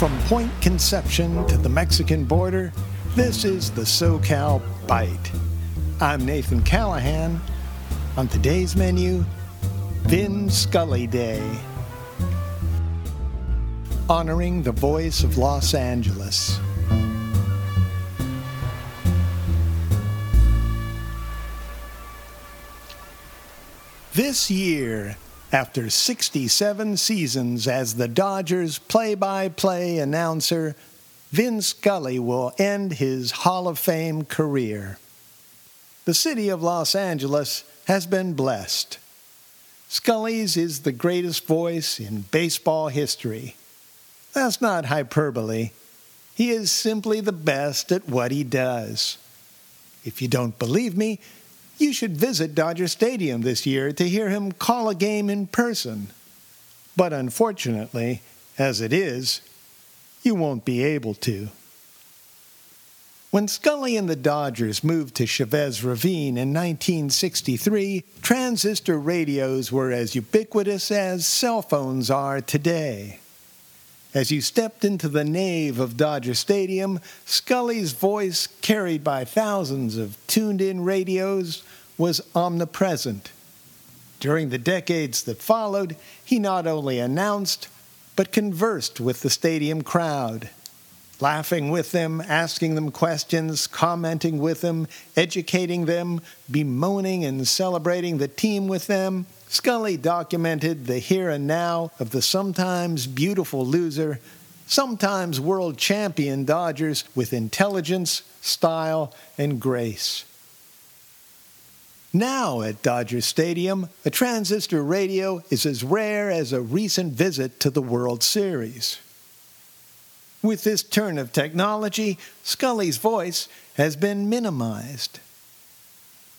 From Point Conception to the Mexican border, this is the SoCal Byte. I'm Nathan Callahan. On today's menu, Vin Scully Day. Honoring the voice of Los Angeles. This year, after 67 seasons as the Dodgers play by play announcer, Vin Scully will end his Hall of Fame career. The city of Los Angeles has been blessed. Scully's is the greatest voice in baseball history. That's not hyperbole. He is simply the best at what he does. If you don't believe me, you should visit Dodger Stadium this year to hear him call a game in person. But unfortunately, as it is, you won't be able to. When Scully and the Dodgers moved to Chavez Ravine in 1963, transistor radios were as ubiquitous as cell phones are today. As you stepped into the nave of Dodger Stadium, Scully's voice, carried by thousands of tuned in radios, was omnipresent. During the decades that followed, he not only announced, but conversed with the stadium crowd, laughing with them, asking them questions, commenting with them, educating them, bemoaning and celebrating the team with them. Scully documented the here and now of the sometimes beautiful loser, sometimes world champion Dodgers with intelligence, style, and grace. Now at Dodger Stadium, a transistor radio is as rare as a recent visit to the World Series. With this turn of technology, Scully's voice has been minimized.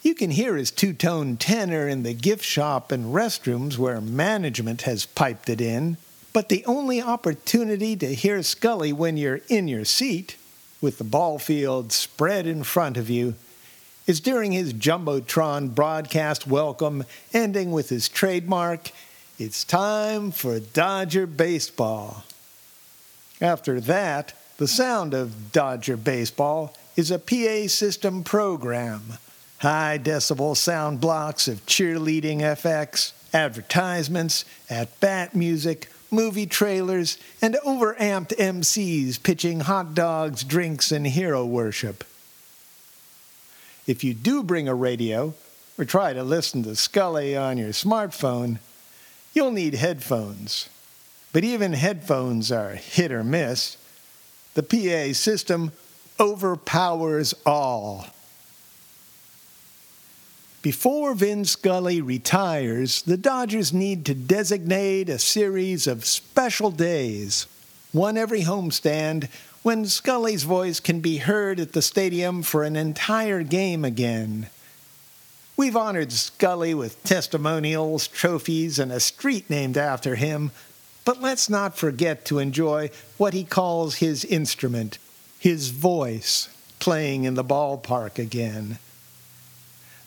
You can hear his two tone tenor in the gift shop and restrooms where management has piped it in, but the only opportunity to hear Scully when you're in your seat, with the ball field spread in front of you, is during his Jumbotron broadcast welcome, ending with his trademark, It's time for Dodger baseball. After that, the sound of Dodger baseball is a PA system program high decibel sound blocks of cheerleading FX, advertisements, at bat music, movie trailers, and overamped MCs pitching hot dogs, drinks, and hero worship. If you do bring a radio, or try to listen to Scully on your smartphone, you'll need headphones. But even headphones are hit or miss. The PA system overpowers all. Before Vin Scully retires, the Dodgers need to designate a series of special days, one every homestand, when Scully's voice can be heard at the stadium for an entire game again. We've honored Scully with testimonials, trophies, and a street named after him, but let's not forget to enjoy what he calls his instrument, his voice, playing in the ballpark again.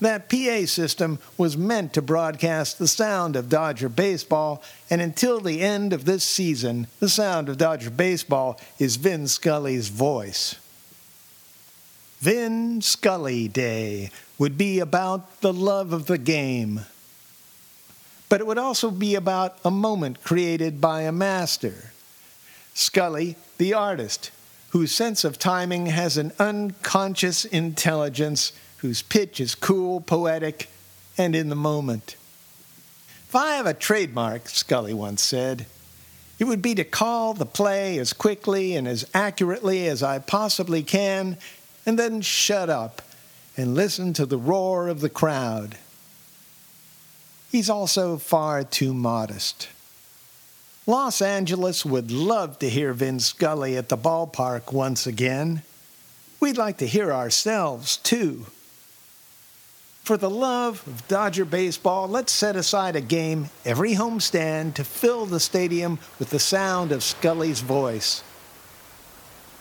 That PA system was meant to broadcast the sound of Dodger baseball, and until the end of this season, the sound of Dodger baseball is Vin Scully's voice. Vin Scully Day would be about the love of the game. But it would also be about a moment created by a master. Scully, the artist, whose sense of timing has an unconscious intelligence whose pitch is cool, poetic, and in the moment. If I have a trademark, Scully once said, it would be to call the play as quickly and as accurately as I possibly can, and then shut up and listen to the roar of the crowd. He's also far too modest. Los Angeles would love to hear Vin Scully at the ballpark once again. We'd like to hear ourselves, too. For the love of Dodger baseball, let's set aside a game every homestand to fill the stadium with the sound of Scully's voice.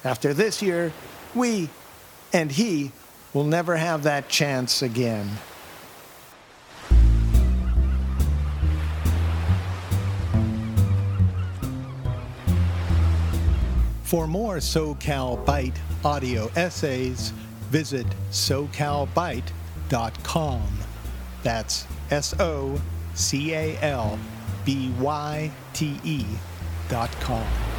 After this year, we and he will never have that chance again. For more SoCal Byte audio essays, visit socalbyte.com. That's S O C A L B Y T E dot com.